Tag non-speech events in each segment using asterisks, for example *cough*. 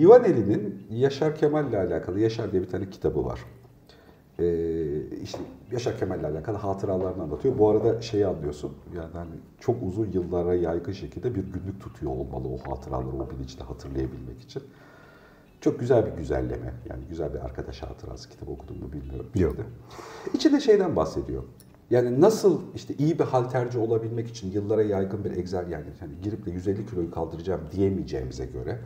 İvaneli'nin Yaşar Kemal'le alakalı Yaşar diye bir tane kitabı var. Ee, işte Yaşar Kemal'le alakalı hatıralarını anlatıyor. Bu arada şeyi anlıyorsun. Yani hani çok uzun yıllara yaygın şekilde bir günlük tutuyor olmalı o hatıraları o bilinçte hatırlayabilmek için. Çok güzel bir güzelleme. Yani güzel bir arkadaş hatırası kitabı okudum mu bilmiyorum. Yok. İçinde şeyden bahsediyor. Yani nasıl işte iyi bir halterci olabilmek için yıllara yaygın bir egzer yani hani girip de 150 kiloyu kaldıracağım diyemeyeceğimize göre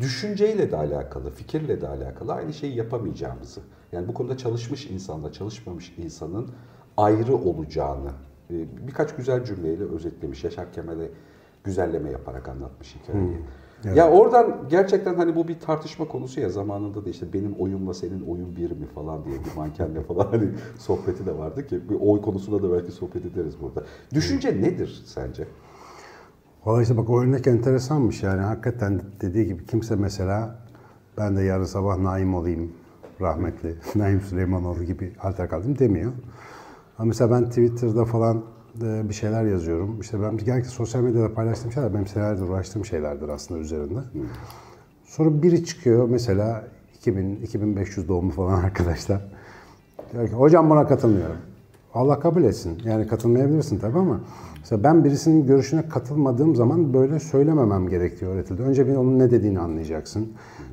düşünceyle de alakalı, fikirle de alakalı aynı şeyi yapamayacağımızı. Yani bu konuda çalışmış insanla çalışmamış insanın ayrı olacağını e, birkaç güzel cümleyle özetlemiş. Yaşar Kemal'e güzelleme yaparak anlatmış hikayeyi. evet. Ya oradan gerçekten hani bu bir tartışma konusu ya zamanında da işte benim oyunla senin oyun bir mi falan diye bir mankenle falan hani sohbeti de vardı ki bir oy konusunda da belki sohbet ederiz burada. Düşünce nedir sence? Valla işte bak o örnek enteresanmış yani hakikaten dediği gibi kimse mesela ben de yarın sabah Naim olayım rahmetli *laughs* Naim Süleymanoğlu gibi alter kaldım demiyor. Ama mesela ben Twitter'da falan e, bir şeyler yazıyorum. İşte ben genellikle sosyal medyada paylaştığım şeyler benim senelerdir uğraştığım şeylerdir aslında üzerinde. Sonra biri çıkıyor mesela 2000, 2500 doğumlu falan *laughs* arkadaşlar. Diyor ki hocam buna katılmıyorum. Allah kabul etsin. Yani katılmayabilirsin tabii ama mesela ben birisinin görüşüne katılmadığım zaman böyle söylememem gerektiği öğretildi. Önce bir onun ne dediğini anlayacaksın.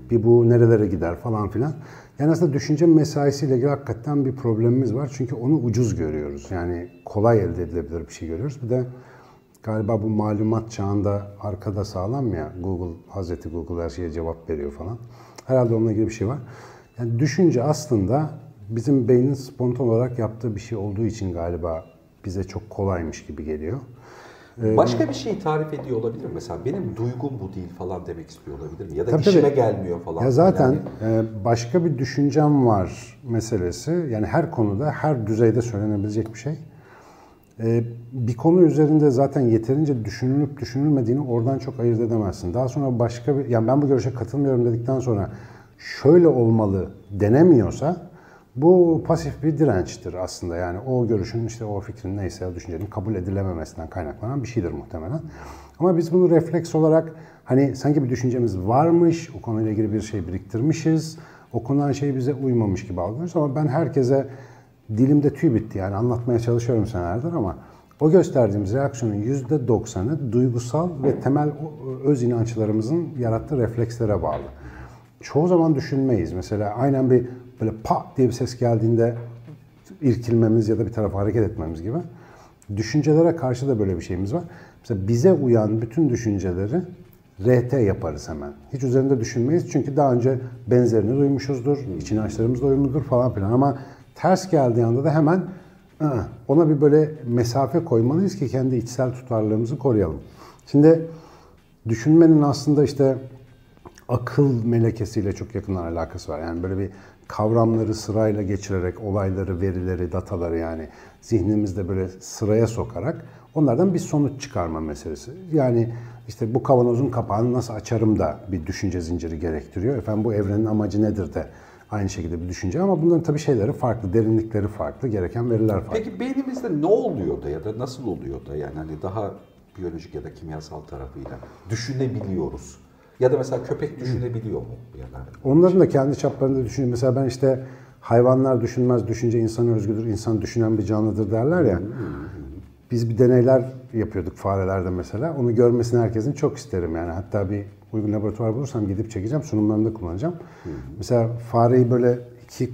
Bir bu nerelere gider falan filan. Yani aslında düşünce mesaisiyle ilgili hakikaten bir problemimiz var. Çünkü onu ucuz görüyoruz. Yani kolay elde edilebilir bir şey görüyoruz. Bir de galiba bu malumat çağında arkada sağlam ya. Google, Hazreti Google her şeye cevap veriyor falan. Herhalde onunla ilgili bir şey var. Yani düşünce aslında bizim beynin spontan olarak yaptığı bir şey olduğu için galiba bize çok kolaymış gibi geliyor. Başka bir şey tarif ediyor olabilir mi? Mesela benim duygum bu değil falan demek istiyor olabilir mi? Ya da Tabii, işime tabii. gelmiyor falan. Ya zaten Yani e, başka bir düşüncem var meselesi. Yani her konuda, her düzeyde söylenebilecek bir şey. E, bir konu üzerinde zaten yeterince düşünülüp düşünülmediğini oradan çok ayırt edemezsin. Daha sonra başka bir, yani ben bu görüşe katılmıyorum dedikten sonra şöyle olmalı denemiyorsa bu pasif bir dirençtir aslında. Yani o görüşün işte o fikrin neyse o düşüncenin kabul edilememesinden kaynaklanan bir şeydir muhtemelen. Ama biz bunu refleks olarak hani sanki bir düşüncemiz varmış, o konuyla ilgili bir şey biriktirmişiz, o konudan şey bize uymamış gibi algılıyoruz. Ama ben herkese dilimde tüy bitti yani anlatmaya çalışıyorum senelerdir ama o gösterdiğimiz reaksiyonun %90'ı duygusal ve temel öz inançlarımızın yarattığı reflekslere bağlı. Çoğu zaman düşünmeyiz. Mesela aynen bir böyle pa diye bir ses geldiğinde irkilmemiz ya da bir tarafa hareket etmemiz gibi. Düşüncelere karşı da böyle bir şeyimiz var. Mesela bize uyan bütün düşünceleri RT yaparız hemen. Hiç üzerinde düşünmeyiz çünkü daha önce benzerini duymuşuzdur, iç inançlarımızla uyumludur falan filan ama ters geldiği anda da hemen ona bir böyle mesafe koymalıyız ki kendi içsel tutarlılığımızı koruyalım. Şimdi düşünmenin aslında işte akıl melekesiyle çok yakından alakası var. Yani böyle bir kavramları sırayla geçirerek, olayları, verileri, dataları yani zihnimizde böyle sıraya sokarak onlardan bir sonuç çıkarma meselesi. Yani işte bu kavanozun kapağını nasıl açarım da bir düşünce zinciri gerektiriyor. Efendim bu evrenin amacı nedir de aynı şekilde bir düşünce ama bunların tabii şeyleri farklı, derinlikleri farklı, gereken veriler farklı. Peki beynimizde ne oluyor da ya da nasıl oluyor da yani hani daha biyolojik ya da kimyasal tarafıyla düşünebiliyoruz? Ya da mesela köpek düşünebiliyor mu? Ya da Onların da kendi çaplarında düşünüyor. Mesela ben işte hayvanlar düşünmez, düşünce insan özgüdür, insan düşünen bir canlıdır derler ya. Biz bir deneyler yapıyorduk farelerde mesela. Onu görmesini herkesin çok isterim yani. Hatta bir uygun laboratuvar bulursam gidip çekeceğim, sunumlarımda kullanacağım. Mesela fareyi böyle iki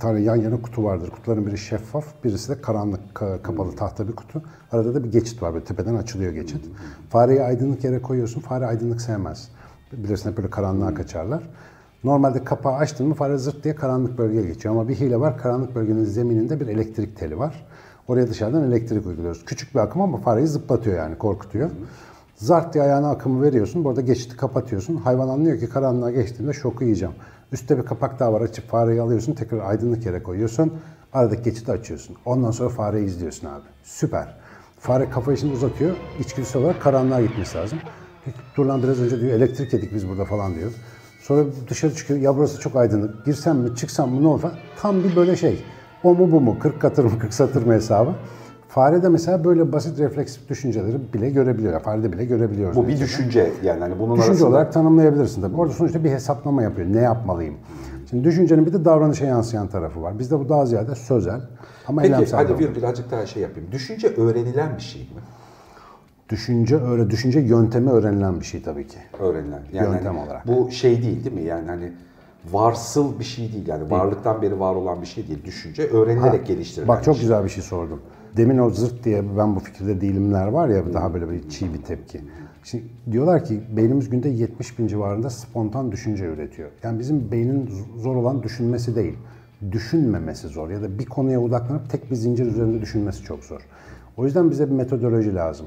tane yan yana kutu vardır. Kutuların biri şeffaf, birisi de karanlık, ka- kapalı tahta bir kutu. Arada da bir geçit var, böyle tepeden açılıyor geçit. Fareyi aydınlık yere koyuyorsun, fare aydınlık sevmez. Bilirsin hep böyle karanlığa kaçarlar. Normalde kapağı açtın mı fare zırt diye karanlık bölgeye geçiyor. Ama bir hile var. Karanlık bölgenin zemininde bir elektrik teli var. Oraya dışarıdan elektrik uyguluyoruz. Küçük bir akım ama fareyi zıplatıyor yani korkutuyor. Zart diye ayağına akımı veriyorsun. Bu arada geçiti kapatıyorsun. Hayvan anlıyor ki karanlığa geçtiğinde şoku yiyeceğim. Üstte bir kapak daha var. Açıp fareyi alıyorsun. Tekrar aydınlık yere koyuyorsun. Aradaki geçiti açıyorsun. Ondan sonra fareyi izliyorsun abi. Süper. Fare kafayı şimdi uzatıyor. İçgüdüsel olarak karanlığa gitmesi lazım. Peki, Dur lan biraz önce diyor elektrik yedik biz burada falan diyor. Sonra dışarı çıkıyor. Ya burası çok aydınlık. Girsem mi çıksam mı ne olur falan. Tam bir böyle şey. O mu bu mu? 40 katır mı 40 satır mı hesabı. Fare de mesela böyle basit refleksif düşünceleri bile görebiliyor. Farede bile görebiliyoruz. Bu bir mesela. düşünce yani hani bunun Düşünce arasında olarak tanımlayabilirsin tabii. Orada sonuçta bir hesaplama yapıyor. Ne yapmalıyım? Şimdi düşüncenin bir de davranışa yansıyan tarafı var. Bizde bu daha ziyade sözel ama Peki eylemsel. hadi davranış. bir birazcık daha şey yapayım. Düşünce öğrenilen bir şey mi? Düşünce öyle düşünce yöntemi öğrenilen bir şey tabii ki. Öğrenilen. Yani Yöntem hani olarak. Bu şey değil değil mi? Yani hani varsıl bir şey değil. Yani varlıktan beri var olan bir şey değil. Düşünce öğrenilerek geliştirilen Bak çok şey. güzel bir şey sordum. Demin o zırt diye ben bu fikirde değilimler var ya daha böyle bir çiğ bir tepki. Şimdi diyorlar ki beynimiz günde 70 bin civarında spontan düşünce üretiyor. Yani bizim beynin zor olan düşünmesi değil. Düşünmemesi zor ya da bir konuya odaklanıp tek bir zincir üzerinde düşünmesi çok zor. O yüzden bize bir metodoloji lazım.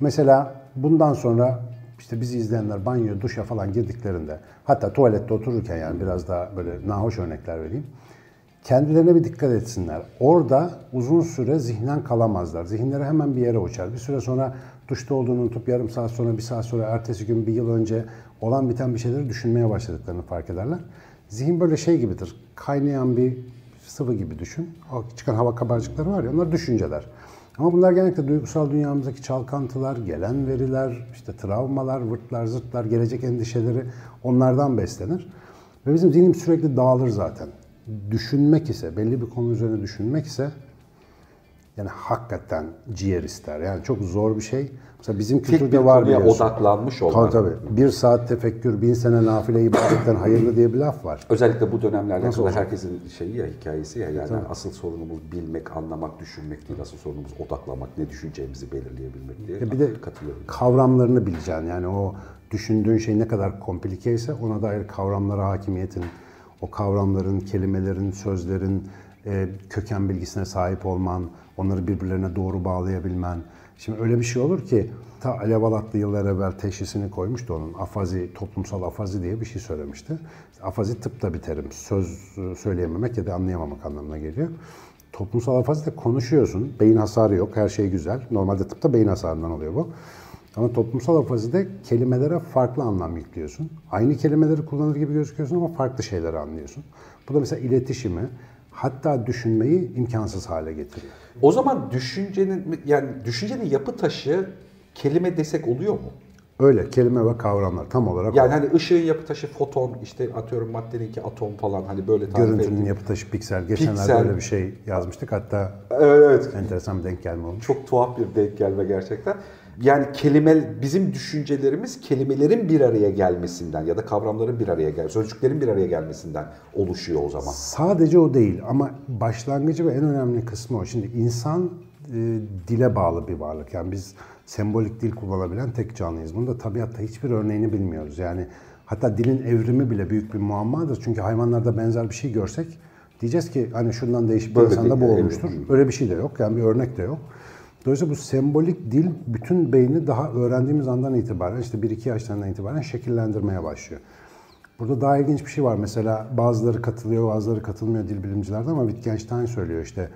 Mesela bundan sonra işte bizi izleyenler banyo, duşa falan girdiklerinde hatta tuvalette otururken yani biraz daha böyle nahoş örnekler vereyim kendilerine bir dikkat etsinler. Orada uzun süre zihnen kalamazlar. Zihinleri hemen bir yere uçar. Bir süre sonra duşta olduğunu unutup yarım saat sonra, bir saat sonra, ertesi gün, bir yıl önce olan biten bir şeyleri düşünmeye başladıklarını fark ederler. Zihin böyle şey gibidir. Kaynayan bir sıvı gibi düşün. O çıkan hava kabarcıkları var ya onlar düşünceler. Ama bunlar genellikle duygusal dünyamızdaki çalkantılar, gelen veriler, işte travmalar, vırtlar, zırtlar, gelecek endişeleri onlardan beslenir. Ve bizim zihnimiz sürekli dağılır zaten. Düşünmek ise, belli bir konu üzerine düşünmek ise yani hakikaten ciğer ister. Yani çok zor bir şey. Mesela bizim Tek bir kültürde var konuya biliyorsun. odaklanmış Tabii olmak. tabii. Bir saat tefekkür, bin sene nafile ibadetten hayırlı diye bir laf var. Özellikle bu dönemlerde Nasıl kadar herkesin şeyi ya hikayesi ya yani asıl sorunumuz bilmek, anlamak, düşünmek değil. Asıl sorunumuz odaklamak, ne düşüneceğimizi belirleyebilmek diye. Ya bir de katılıyorum. kavramlarını bileceksin. Yani o düşündüğün şey ne kadar komplike ise ona dair kavramlara hakimiyetin, o kavramların, kelimelerin, sözlerin e, köken bilgisine sahip olman, onları birbirlerine doğru bağlayabilmen. Şimdi öyle bir şey olur ki ta Alev Alatlı yıllar evvel teşhisini koymuştu onun. Afazi, toplumsal afazi diye bir şey söylemişti. Afazi tıpta bir terim. Söz e, söyleyememek ya da anlayamamak anlamına geliyor. Toplumsal afazide konuşuyorsun. Beyin hasarı yok. Her şey güzel. Normalde tıpta beyin hasarından oluyor bu. Ama toplumsal afazide kelimelere farklı anlam yüklüyorsun. Aynı kelimeleri kullanır gibi gözüküyorsun ama farklı şeyleri anlıyorsun. Bu da mesela iletişimi, hatta düşünmeyi imkansız hale getiriyor. O zaman düşüncenin yani düşüncenin yapı taşı kelime desek oluyor mu? Öyle kelime ve kavramlar tam olarak o. Yani hani ışığın yapı taşı foton, işte atıyorum maddeninki atom falan hani böyle tarif görüntünün edildi. yapı taşı piksel. Geçenlerde Piksel. öyle bir şey yazmıştık. Hatta Evet, evet. enteresan bir denk gelme olmuş. Çok tuhaf bir denk gelme gerçekten. Yani kelime, bizim düşüncelerimiz kelimelerin bir araya gelmesinden ya da kavramların bir araya gel, sözcüklerin bir araya gelmesinden oluşuyor o zaman. Sadece o değil ama başlangıcı ve en önemli kısmı o. Şimdi insan e, dile bağlı bir varlık. Yani biz sembolik dil kullanabilen tek canlıyız. Bunu da tabiatta hiçbir örneğini bilmiyoruz. Yani hatta dilin evrimi bile büyük bir muammadır. Çünkü hayvanlarda benzer bir şey görsek diyeceğiz ki hani şundan değişik bir insanda bu olmuştur. Öyle bir şey de yok. Yani bir örnek de yok. Dolayısıyla bu sembolik dil bütün beyni daha öğrendiğimiz andan itibaren işte 1-2 yaşlarından itibaren şekillendirmeye başlıyor. Burada daha ilginç bir şey var. Mesela bazıları katılıyor, bazıları katılmıyor dil bilimcilerden ama Wittgenstein söylüyor işte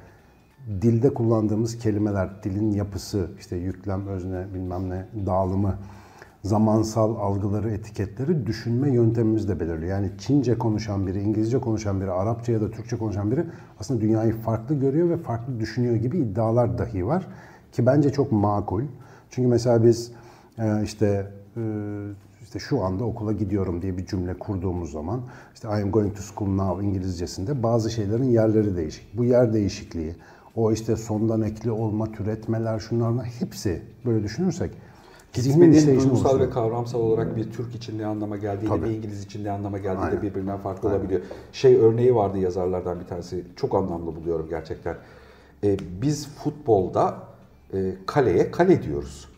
dilde kullandığımız kelimeler, dilin yapısı, işte yüklem, özne, bilmem ne, dağılımı, zamansal algıları, etiketleri düşünme yöntemimizle belirliyor. Yani Çince konuşan biri, İngilizce konuşan biri, Arapça ya da Türkçe konuşan biri aslında dünyayı farklı görüyor ve farklı düşünüyor gibi iddialar dahi var. Ki bence çok makul. Çünkü mesela biz e, işte e, işte şu anda okula gidiyorum diye bir cümle kurduğumuz zaman işte I am going to school now İngilizcesinde bazı şeylerin yerleri değişik. Bu yer değişikliği, o işte sondan ekli olma, türetmeler, şunlarla hepsi böyle düşünürsek zihnin duygusal ve kavramsal olarak bir Türk için ne anlama geldiğiyle Tabii. bir İngiliz için ne anlama geldiği de Aynen. birbirinden farklı olabiliyor. Şey örneği vardı yazarlardan bir tanesi. Çok anlamlı buluyorum gerçekten. Ee, biz futbolda e, kaleye kale diyoruz.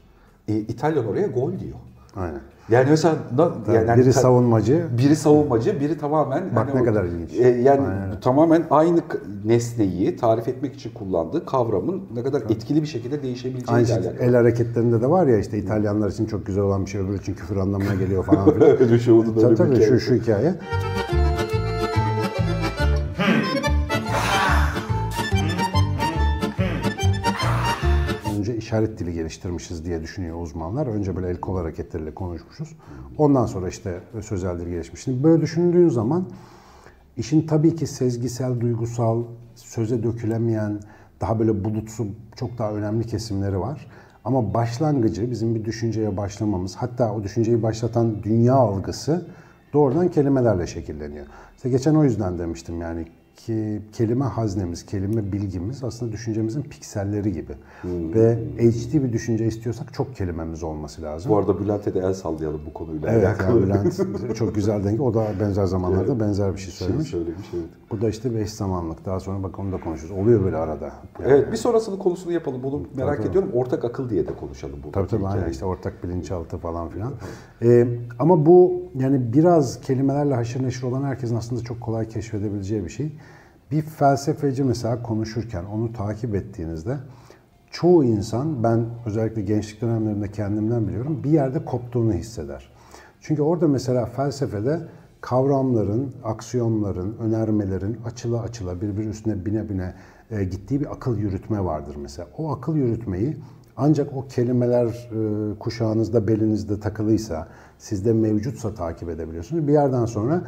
E, İtalyan oraya gol diyor. Aynen. Yani mesela Tabii, yani biri ta- savunmacı, biri savunmacı, biri tamamen Bak hani ne o- kadar ilginç. e, yani Aynen. tamamen aynı nesneyi tarif etmek için kullandığı kavramın ne kadar etkili bir şekilde Aynı değişebileceğiyle şey, alakalı. el hareketlerinde de var ya işte İtalyanlar için çok güzel olan bir şey öbürü için küfür anlamına geliyor falan *laughs* filan. Öyle şey olduğunu tabii öyle bir tabii şu, şu hikaye. İşaret dili geliştirmişiz diye düşünüyor uzmanlar. Önce böyle el kol hareketleriyle konuşmuşuz. Ondan sonra işte sözel dil gelişmiş. Şimdi böyle düşündüğün zaman işin tabii ki sezgisel, duygusal, söze dökülemeyen, daha böyle bulutsu, çok daha önemli kesimleri var. Ama başlangıcı bizim bir düşünceye başlamamız, hatta o düşünceyi başlatan dünya algısı doğrudan kelimelerle şekilleniyor. İşte geçen o yüzden demiştim yani ki kelime haznemiz, kelime bilgimiz aslında düşüncemizin pikselleri gibi. Hmm. Ve HD bir düşünce istiyorsak çok kelimemiz olması lazım. Bu arada Bülent'e de el sallayalım bu konuyla evet, alakalı. Yani Bülent *laughs* çok güzel denk. O da benzer zamanlarda evet. benzer bir şey söylemiş. Şey söylemiş evet. Bu da işte beş zamanlık. Daha sonra bak onu da konuşuruz. Oluyor böyle arada. Yani. Evet, bir sonrasını konusunu yapalım. Bunu merak tabii, ediyorum. Ortak akıl diye de konuşalım. Bu tabii tabii. Aynen işte ortak bilinçaltı falan filan. Ee, ama bu yani biraz kelimelerle haşır neşir olan herkesin aslında çok kolay keşfedebileceği bir şey. Bir felsefeci mesela konuşurken onu takip ettiğinizde çoğu insan ben özellikle gençlik dönemlerinde kendimden biliyorum bir yerde koptuğunu hisseder. Çünkü orada mesela felsefede kavramların, aksiyonların, önermelerin açıla açıla birbiri üstüne bine bine e, gittiği bir akıl yürütme vardır mesela. O akıl yürütmeyi ancak o kelimeler e, kuşağınızda, belinizde takılıysa, sizde mevcutsa takip edebiliyorsunuz. Bir yerden sonra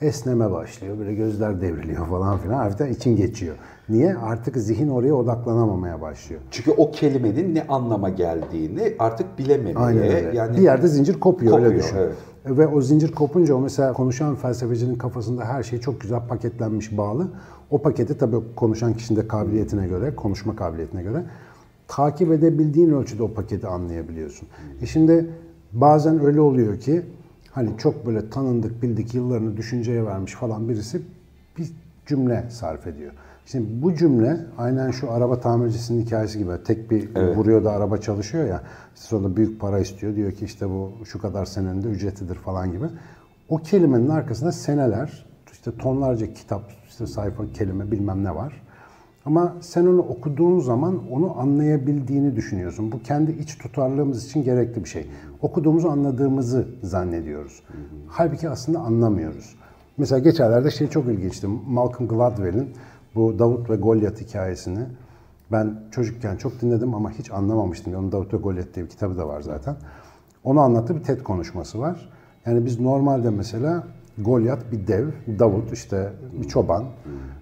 esneme başlıyor. Böyle gözler devriliyor falan filan. Hafiften için geçiyor. Niye? Artık zihin oraya odaklanamamaya başlıyor. Çünkü o kelimenin ne anlama geldiğini artık bilememeye. Aynen öyle. Yani bir yerde zincir kopuyor, kopuyor öyle düşün. Evet. Ve o zincir kopunca o mesela konuşan felsefecinin kafasında her şey çok güzel paketlenmiş, bağlı. O paketi tabii konuşan kişinin de kabiliyetine göre, konuşma kabiliyetine göre takip edebildiğin ölçüde o paketi anlayabiliyorsun. E şimdi bazen öyle oluyor ki Hani çok böyle tanındık, bildik, yıllarını düşünceye vermiş falan birisi bir cümle sarf ediyor. Şimdi bu cümle aynen şu araba tamircisinin hikayesi gibi. Tek bir evet. vuruyor da araba çalışıyor ya. Sonra büyük para istiyor. Diyor ki işte bu şu kadar senenin de ücretidir falan gibi. O kelimenin arkasında seneler, işte tonlarca kitap, işte sayfa, kelime bilmem ne var. Ama sen onu okuduğun zaman onu anlayabildiğini düşünüyorsun. Bu kendi iç tutarlığımız için gerekli bir şey. Okuduğumuzu anladığımızı zannediyoruz. Halbuki aslında anlamıyoruz. Mesela geçenlerde şey çok ilginçti. Malcolm Gladwell'in bu Davut ve Goliath hikayesini ben çocukken çok dinledim ama hiç anlamamıştım. Onun Davut ve Goliath diye bir kitabı da var zaten. Onu anlattığı bir TED konuşması var. Yani biz normalde mesela Goliath bir dev, Davut işte bir çoban,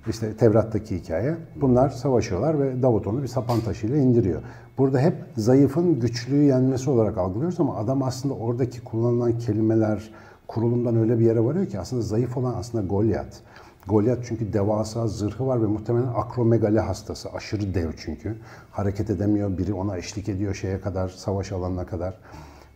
işte Tevrat'taki hikaye. Bunlar savaşıyorlar ve Davut onu bir sapan taşıyla indiriyor. Burada hep zayıfın güçlüyü yenmesi olarak algılıyoruz ama adam aslında oradaki kullanılan kelimeler kurulumdan öyle bir yere varıyor ki aslında zayıf olan aslında Goliath. Goliath çünkü devasa zırhı var ve muhtemelen akromegale hastası. Aşırı dev çünkü. Hareket edemiyor. Biri ona eşlik ediyor şeye kadar, savaş alanına kadar.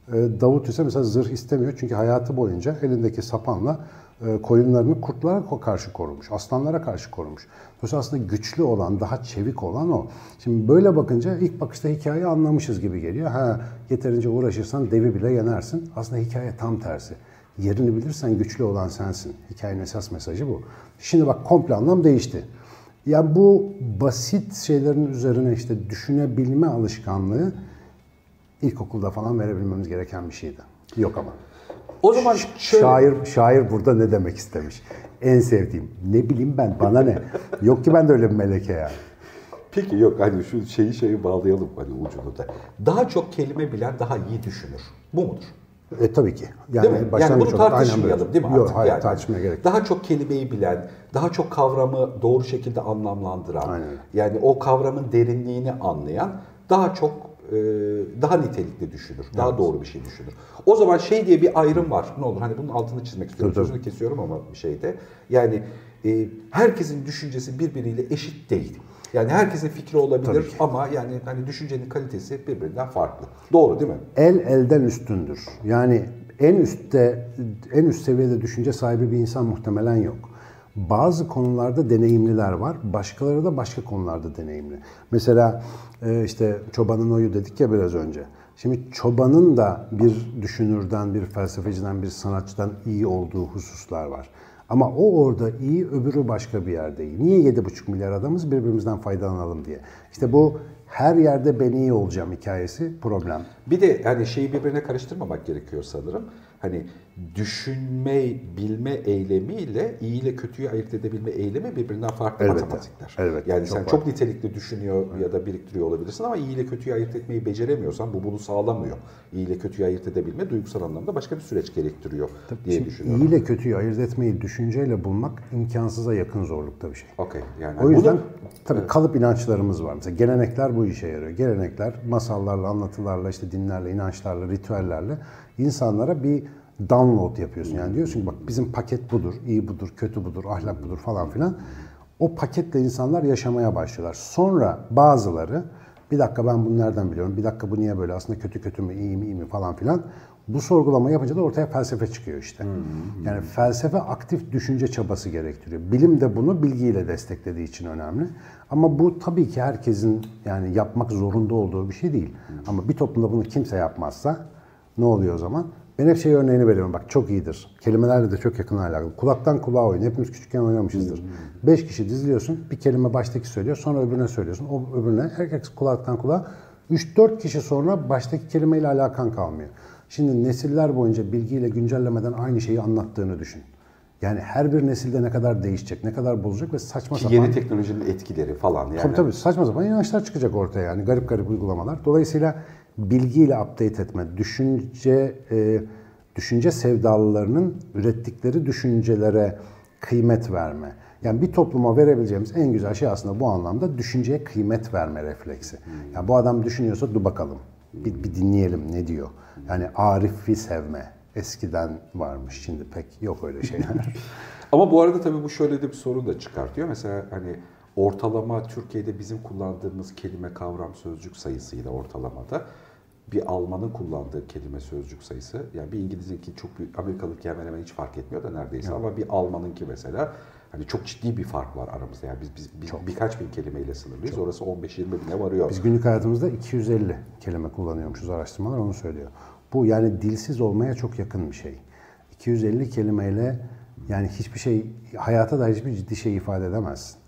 Ee, Davut ise mesela zırh istemiyor çünkü hayatı boyunca elindeki sapanla e, koyunlarını kurtlara karşı korumuş, aslanlara karşı korumuş. Dolayısıyla aslında güçlü olan, daha çevik olan o. Şimdi böyle bakınca ilk bakışta hikayeyi anlamışız gibi geliyor. Ha yeterince uğraşırsan devi bile yenersin. Aslında hikaye tam tersi. Yerini bilirsen güçlü olan sensin. Hikayenin esas mesajı bu. Şimdi bak komple anlam değişti. Ya bu basit şeylerin üzerine işte düşünebilme alışkanlığı ilkokulda falan verebilmemiz gereken bir şeydi. Yok ama. O zaman şöyle... şair şair burada ne demek istemiş? En sevdiğim. Ne bileyim ben bana ne? yok ki ben de öyle bir meleke yani. Peki yok hani şu şeyi şeyi bağlayalım hani ucunu da. Daha çok kelime bilen daha iyi düşünür. Bu mudur? E tabii ki. Yani, değil mi? yani bunu tartışmayalım değil mi artık? Yok hayır yani. tartışmaya gerek Daha çok kelimeyi bilen, daha çok kavramı doğru şekilde anlamlandıran, Aynen. yani o kavramın derinliğini anlayan daha çok e, daha nitelikli düşünür. Daha evet. doğru bir şey düşünür. O zaman şey diye bir ayrım var. Ne olur hani bunun altını çizmek istiyorum. Sözünü kesiyorum ama bir şeyde. Yani e, herkesin düşüncesi birbiriyle eşit değil. Yani herkesin fikri olabilir ama yani hani düşüncenin kalitesi birbirinden farklı. Doğru değil mi? El elden üstündür. Yani en üstte en üst seviyede düşünce sahibi bir insan muhtemelen yok. Bazı konularda deneyimliler var, başkaları da başka konularda deneyimli. Mesela e, işte çobanın oyu dedik ya biraz önce. Şimdi çobanın da bir düşünürden, bir felsefeciden, bir sanatçıdan iyi olduğu hususlar var. Ama o orada iyi, öbürü başka bir yerde iyi. Niye 7,5 milyar adamız birbirimizden faydalanalım diye. İşte bu her yerde ben iyi olacağım hikayesi problem. Bir de yani şeyi birbirine karıştırmamak gerekiyor sanırım. hani düşünme, bilme eylemiyle iyi ile kötüyü ayırt edebilme eylemi birbirinden farklı Elbette. matematikler. Elbette, Yani çok sen var. çok nitelikli düşünüyor ya da biriktiriyor olabilirsin ama iyi ile kötüyü ayırt etmeyi beceremiyorsan bu bunu sağlamıyor. İyi ile kötüyü ayırt edebilme duygusal anlamda başka bir süreç gerektiriyor diye Şimdi düşünüyorum. iyi ile kötüyü ayırt etmeyi düşünceyle bulmak imkansıza yakın zorlukta bir şey. Okey. Yani O yüzden bunu- tabii kalıp inançlarımız var. Mesela gelenekler bu işe yarıyor. Gelenekler masallarla, anlatılarla, işte dinlerle, inançlarla, ritüellerle insanlara bir download yapıyorsun. Yani diyorsun ki bak bizim paket budur, iyi budur, kötü budur, ahlak budur falan filan. O paketle insanlar yaşamaya başlıyorlar. Sonra bazıları bir dakika ben bunu nereden biliyorum, bir dakika bu niye böyle, aslında kötü kötü mü, iyi mi, iyi mi falan filan. Bu sorgulama yapınca da ortaya felsefe çıkıyor işte. Yani felsefe aktif düşünce çabası gerektiriyor. Bilim de bunu bilgiyle desteklediği için önemli. Ama bu tabii ki herkesin yani yapmak zorunda olduğu bir şey değil. Ama bir toplumda bunu kimse yapmazsa ne oluyor o zaman? Şey örneğini veriyorum bak çok iyidir. Kelimelerle de çok yakın alakalı. Kulaktan kulağa oyun. Hepimiz küçükken oynamışızdır. Beş kişi diziliyorsun. Bir kelime baştaki söylüyor. Sonra öbürüne söylüyorsun. O öbürüne. Herkes kulaktan kulağa. 3-4 kişi sonra baştaki kelimeyle alakan kalmıyor. Şimdi nesiller boyunca bilgiyle güncellemeden aynı şeyi anlattığını düşün. Yani her bir nesilde ne kadar değişecek, ne kadar bozacak ve saçma Ki sapan... yeni teknolojinin etkileri falan yani. Tabii tabii saçma sapan inançlar çıkacak ortaya yani garip garip uygulamalar. Dolayısıyla bilgiyle update etme, düşünce e, düşünce sevdalılarının ürettikleri düşüncelere kıymet verme. Yani bir topluma verebileceğimiz en güzel şey aslında bu anlamda düşünceye kıymet verme refleksi. Yani bu adam düşünüyorsa dur bakalım. Bir, bir dinleyelim ne diyor. Yani Arif'i sevme. Eskiden varmış. Şimdi pek yok öyle şeyler. *laughs* Ama bu arada tabii bu şöyle de bir sorun da çıkartıyor. Mesela hani ortalama Türkiye'de bizim kullandığımız kelime, kavram, sözcük sayısıyla ortalamada bir Almanın kullandığı kelime, sözcük sayısı yani bir İngiliz'inki çok büyük, Amerikalı'nınki hemen hemen hiç fark etmiyor da neredeyse ama bir Alman'ınki mesela hani çok ciddi bir fark var aramızda. Yani biz, biz, biz birkaç bin kelimeyle sınırlıyız. Orası 15-20 bine varıyor. Biz günlük hayatımızda 250 kelime kullanıyormuşuz araştırmalar onu söylüyor. Bu yani dilsiz olmaya çok yakın bir şey. 250 kelimeyle yani hiçbir şey, hayata da hiçbir ciddi şey ifade edemezsin.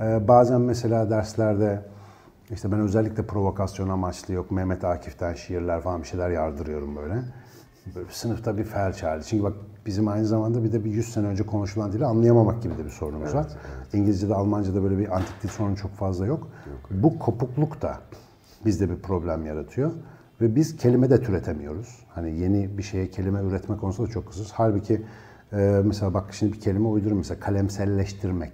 Ee, bazen mesela derslerde işte ben özellikle provokasyon amaçlı yok Mehmet Akif'ten şiirler falan bir şeyler yardırıyorum böyle. Böyle sınıfta bir felç hali. Çünkü bak bizim aynı zamanda bir de bir 100 sene önce konuşulan dili anlayamamak gibi de bir sorunumuz var. İngilizce'de, Almanca'da böyle bir antik dil sorunu çok fazla yok. Bu kopukluk da bizde bir problem yaratıyor. Ve biz kelime de türetemiyoruz. Hani yeni bir şeye kelime üretme konusunda çok kısız. Halbuki e, mesela bak şimdi bir kelime uydururum mesela kalemselleştirmek.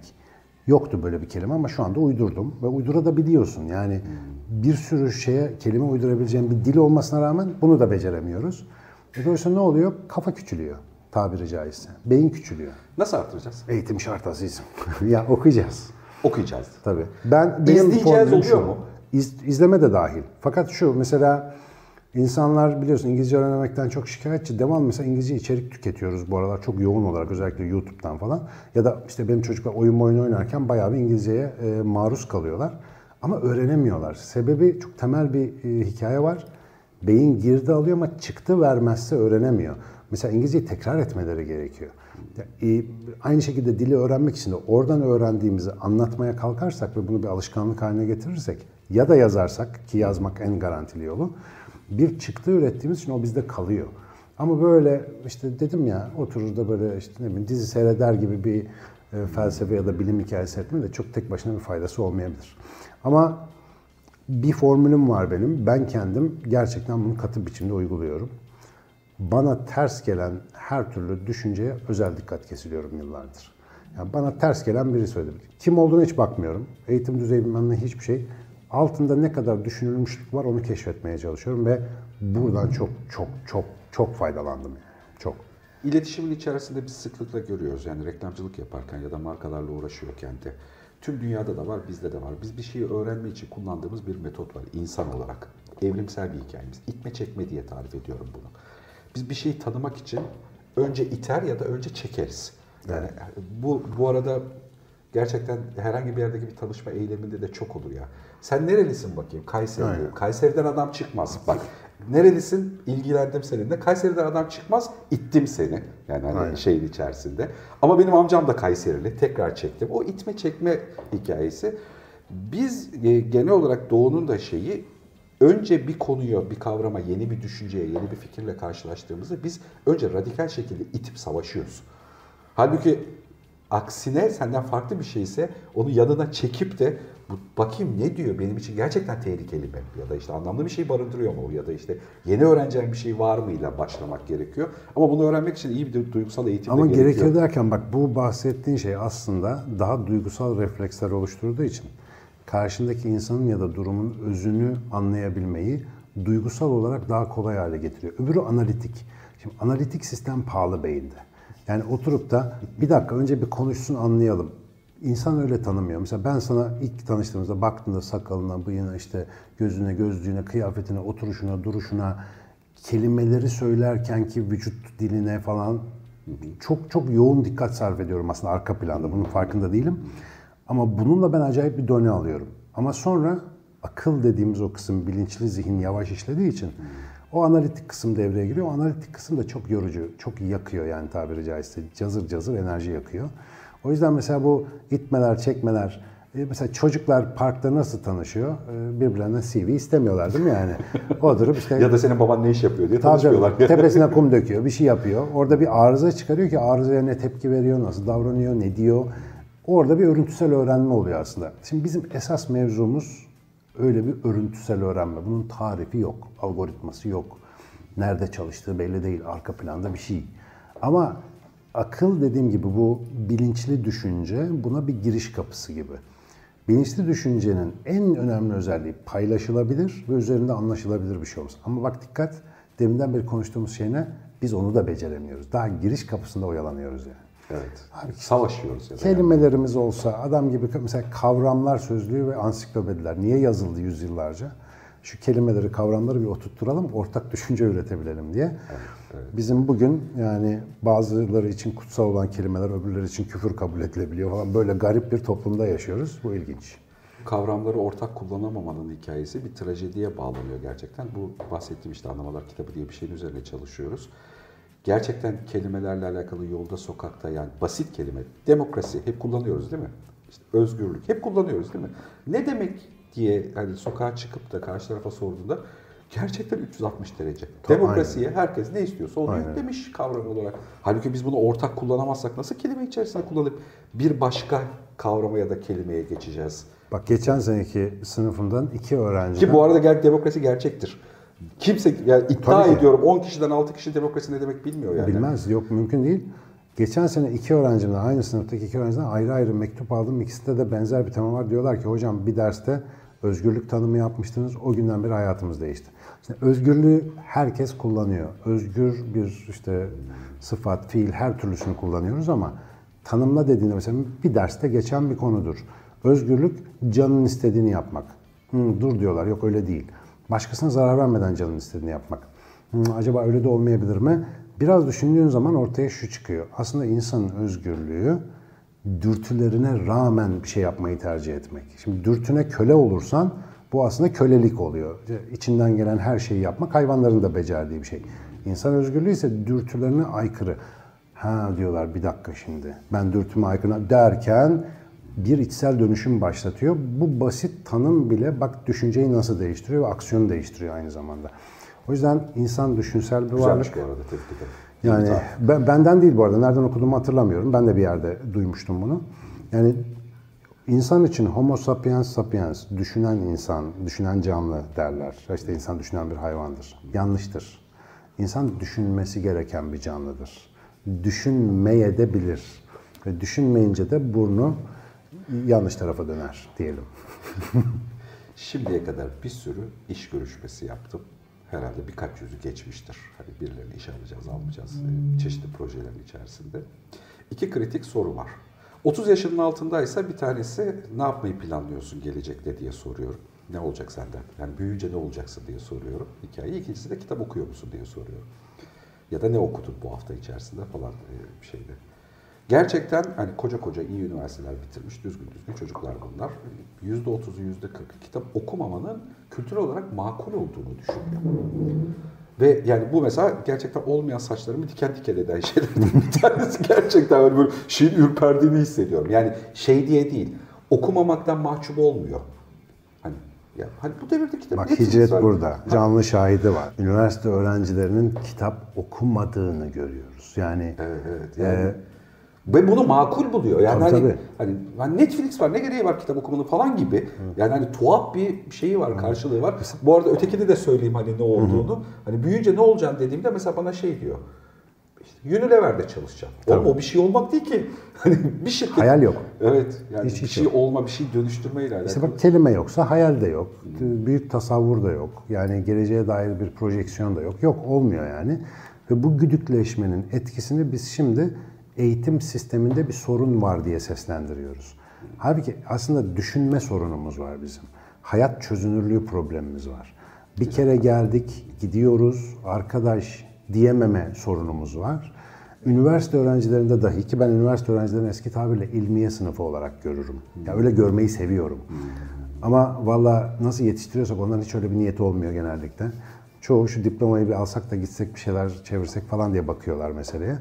Yoktu böyle bir kelime ama şu anda uydurdum ve uydurabiliyorsun. Yani bir sürü şeye kelime uydurabileceğim bir dil olmasına rağmen bunu da beceremiyoruz. E dolayısıyla ne oluyor? Kafa küçülüyor tabiri caizse. Beyin küçülüyor. Nasıl artıracağız? Eğitim şart azizim. *laughs* ya okuyacağız. Okuyacağız. Tabii. Ben benim İzleyeceğiz oluyor şu, mu? iz- izleme de dahil. Fakat şu mesela insanlar biliyorsun İngilizce öğrenmekten çok şikayetçi. Devam mesela İngilizce içerik tüketiyoruz bu aralar çok yoğun olarak özellikle YouTube'dan falan. Ya da işte benim çocuklar oyun oyun oynarken bayağı bir İngilizceye e, maruz kalıyorlar. Ama öğrenemiyorlar. Sebebi çok temel bir e, hikaye var. Beyin girdi alıyor ama çıktı vermezse öğrenemiyor. Mesela İngilizceyi tekrar etmeleri gerekiyor. E, aynı şekilde dili öğrenmek için de oradan öğrendiğimizi anlatmaya kalkarsak ve bunu bir alışkanlık haline getirirsek ya da yazarsak ki yazmak en garantili yolu bir çıktı ürettiğimiz için o bizde kalıyor. Ama böyle işte dedim ya oturur da böyle işte ne bileyim dizi seyreder gibi bir e, felsefe ya da bilim hikayesi etme de çok tek başına bir faydası olmayabilir. Ama bir formülüm var benim. Ben kendim gerçekten bunu katı biçimde uyguluyorum. Bana ters gelen her türlü düşünceye özel dikkat kesiliyorum yıllardır. Yani bana ters gelen biri söyledi. Kim olduğunu hiç bakmıyorum. Eğitim düzeyi bilmem ne hiçbir şey. Altında ne kadar düşünülmüşlük var onu keşfetmeye çalışıyorum ve buradan çok çok çok çok faydalandım yani. Çok. İletişimin içerisinde biz sıklıkla görüyoruz. Yani reklamcılık yaparken ya da markalarla uğraşıyorken de. Tüm dünyada da var, bizde de var. Biz bir şeyi öğrenme için kullandığımız bir metot var insan olarak. Evrimsel bir hikayemiz. İtme çekme diye tarif ediyorum bunu. Biz bir şeyi tanımak için önce iter ya da önce çekeriz. Yani bu bu arada gerçekten herhangi bir yerdeki bir tanışma eyleminde de çok olur ya. Sen nerelisin bakayım? Kayseri. Kayseri'den adam çıkmaz. Bak nerelisin? İlgilendim seninle. Kayseri'den adam çıkmaz. ittim seni. Yani hani Aynen. şeyin içerisinde. Ama benim amcam da Kayserili. Tekrar çektim. O itme çekme hikayesi. Biz e, genel olarak Doğu'nun da şeyi önce bir konuyu, bir kavrama, yeni bir düşünceye, yeni bir fikirle karşılaştığımızda biz önce radikal şekilde itip savaşıyoruz. Halbuki aksine senden farklı bir şeyse onu yanına çekip de bu, bakayım ne diyor benim için gerçekten tehlikeli mi? Ya da işte anlamlı bir şey barındırıyor mu? Ya da işte yeni öğreneceğim bir şey var mı ile başlamak gerekiyor. Ama bunu öğrenmek için iyi bir duygusal eğitim Ama gerekiyor. gerekiyor derken bak bu bahsettiğin şey aslında daha duygusal refleksler oluşturduğu için karşındaki insanın ya da durumun özünü anlayabilmeyi duygusal olarak daha kolay hale getiriyor. Öbürü analitik. Şimdi analitik sistem pahalı beyinde. Yani oturup da bir dakika önce bir konuşsun anlayalım. İnsan öyle tanımıyor. Mesela ben sana ilk tanıştığımızda baktığında sakalına, bıyığına, işte gözüne, gözlüğüne, kıyafetine, oturuşuna, duruşuna, kelimeleri söylerken ki vücut diline falan çok çok yoğun dikkat sarf ediyorum aslında arka planda. Bunun farkında değilim. Ama bununla ben acayip bir done alıyorum. Ama sonra akıl dediğimiz o kısım bilinçli zihin yavaş işlediği için o analitik kısım devreye giriyor. O analitik kısım da çok yorucu, çok yakıyor yani tabiri caizse. Cazır cazır enerji yakıyor. O yüzden mesela bu itmeler, çekmeler, e, mesela çocuklar parkta nasıl tanışıyor? E, Birbirlerine CV istemiyorlar değil mi yani? *laughs* O durup işte Ya da senin baban ne iş yapıyor diye tanışmıyorlar. tabii. *laughs* Tepesine kum döküyor, bir şey yapıyor. Orada bir arıza çıkarıyor ki arızaya ne tepki veriyor, nasıl davranıyor, ne diyor. Orada bir örüntüsel öğrenme oluyor aslında. Şimdi bizim esas mevzumuz öyle bir örüntüsel öğrenme. Bunun tarifi yok, algoritması yok. Nerede çalıştığı belli değil, arka planda bir şey. Ama akıl dediğim gibi bu bilinçli düşünce buna bir giriş kapısı gibi. Bilinçli düşüncenin en önemli özelliği paylaşılabilir ve üzerinde anlaşılabilir bir şey olması. Ama bak dikkat, deminden beri konuştuğumuz şey ne? Biz onu da beceremiyoruz. Daha giriş kapısında oyalanıyoruz yani. Evet. Savaşıyoruz ya da. Kelimelerimiz olsa adam gibi mesela kavramlar sözlüğü ve ansiklopediler niye yazıldı yüzyıllarca? Şu kelimeleri, kavramları bir oturtturalım, ortak düşünce üretebilelim diye. Bizim bugün yani bazıları için kutsal olan kelimeler öbürleri için küfür kabul edilebiliyor falan. Böyle garip bir toplumda yaşıyoruz. Bu ilginç. kavramları ortak kullanamamanın hikayesi bir trajediye bağlanıyor gerçekten. Bu bahsettiğim işte Anlamalar kitabı diye bir şeyin üzerine çalışıyoruz. Gerçekten kelimelerle alakalı yolda, sokakta yani basit kelime, demokrasi hep kullanıyoruz değil mi? İşte özgürlük hep kullanıyoruz değil mi? Ne demek diye hani sokağa çıkıp da karşı tarafa sorduğunda gerçekten 360 derece. Tabii, Demokrasiye herkes ne istiyorsa onu Aynen. yüklemiş kavram olarak. Halbuki biz bunu ortak kullanamazsak nasıl kelime içerisinde kullanıp bir başka kavrama ya da kelimeye geçeceğiz? Bak geçen seneki sınıfımdan iki öğrenci. Ki bu arada ger demokrasi gerçektir. Kimse yani iddia Tabii ki. ediyorum 10 kişiden 6 kişi demokrasi ne demek bilmiyor yani. Bilmez. Yok mümkün değil. Geçen sene iki öğrencimden, aynı sınıftaki iki öğrenciden ayrı ayrı mektup aldım. İkisinde de benzer bir tema var. Diyorlar ki hocam bir derste özgürlük tanımı yapmıştınız. O günden beri hayatımız değişti. İşte özgürlüğü herkes kullanıyor. Özgür bir işte sıfat, fiil her türlüsünü kullanıyoruz ama tanımla dediğinde mesela bir derste geçen bir konudur. Özgürlük canın istediğini yapmak. Hı, dur diyorlar yok öyle değil. Başkasına zarar vermeden canın istediğini yapmak. Hı, acaba öyle de olmayabilir mi? Biraz düşündüğün zaman ortaya şu çıkıyor. Aslında insanın özgürlüğü dürtülerine rağmen bir şey yapmayı tercih etmek. Şimdi dürtüne köle olursan bu aslında kölelik oluyor. İçinden gelen her şeyi yapmak hayvanların da becerdiği bir şey. İnsan özgürlüğü ise dürtülerine aykırı. Ha diyorlar bir dakika şimdi ben dürtüme aykırı derken bir içsel dönüşüm başlatıyor. Bu basit tanım bile bak düşünceyi nasıl değiştiriyor ve aksiyonu değiştiriyor aynı zamanda. O yüzden insan düşünsel bir varlık. Güzelmiş bu arada tebrik ederim. Yani ben, benden değil bu arada. Nereden okuduğumu hatırlamıyorum. Ben de bir yerde duymuştum bunu. Yani insan için homo sapiens sapiens, düşünen insan, düşünen canlı derler. İşte insan düşünen bir hayvandır. Yanlıştır. İnsan düşünmesi gereken bir canlıdır. Düşünmeye de bilir. Ve düşünmeyince de burnu yanlış tarafa döner diyelim. *laughs* Şimdiye kadar bir sürü iş görüşmesi yaptım. Herhalde birkaç yüzü geçmiştir. Hani birilerini işe alacağız, almayacağız e, çeşitli projelerin içerisinde. İki kritik soru var. 30 yaşının altındaysa bir tanesi ne yapmayı planlıyorsun gelecekte diye soruyorum. Ne olacak senden? Yani büyüyünce ne olacaksın diye soruyorum hikayeyi. İkincisi de kitap okuyor musun diye soruyorum. Ya da ne okudun bu hafta içerisinde falan e, bir şeyde. Gerçekten hani koca koca iyi üniversiteler bitirmiş düzgün düzgün çocuklar bunlar. Yüzde otuzu, yüzde kırkı kitap okumamanın kültürel olarak makul olduğunu düşünüyor. Ve yani bu mesela gerçekten olmayan saçlarımı diken diken eden şeylerden bir tanesi. *laughs* Gerçekten böyle, böyle şeyin ürperdiğini hissediyorum. Yani şey diye değil, okumamaktan mahcup olmuyor. Hani Ya hani bu devirde kitap Bak hicret var. burada. Canlı şahidi var. Üniversite öğrencilerinin kitap okumadığını görüyoruz. Yani Evet, evet. Yani ve bunu makul buluyor. Yani Tabii, hani, tabii. hani hani Netflix var ne gereği var kitap okumanın falan gibi. Yani hani tuhaf bir şeyi var, karşılığı var. Bu arada ötekini de söyleyeyim hani ne olduğunu. Hani büyüyünce ne olacaksın dediğimde mesela bana şey diyor. İşte Unilever'de çalışacağım. Oğlum o bir şey olmak değil ki. *laughs* Hani bir şirket. Hayal yok. Evet. Yani Hiç, bir hiç şey yok. olma, bir şey dönüştürmeyle alakalı. İşte bak kelime yoksa hayal de yok. Büyük tasavvur da yok. Yani geleceğe dair bir projeksiyon da yok. Yok olmuyor yani. Ve bu güdükleşmenin etkisini biz şimdi eğitim sisteminde bir sorun var diye seslendiriyoruz. Halbuki aslında düşünme sorunumuz var bizim. Hayat çözünürlüğü problemimiz var. Bir kere geldik, gidiyoruz, arkadaş diyememe sorunumuz var. Üniversite öğrencilerinde dahi ki ben üniversite öğrencilerini eski tabirle ilmiye sınıfı olarak görürüm. Ya öyle görmeyi seviyorum. Ama valla nasıl yetiştiriyorsak onların hiç öyle bir niyeti olmuyor genellikle. Çoğu şu diplomayı bir alsak da gitsek bir şeyler çevirsek falan diye bakıyorlar meseleye.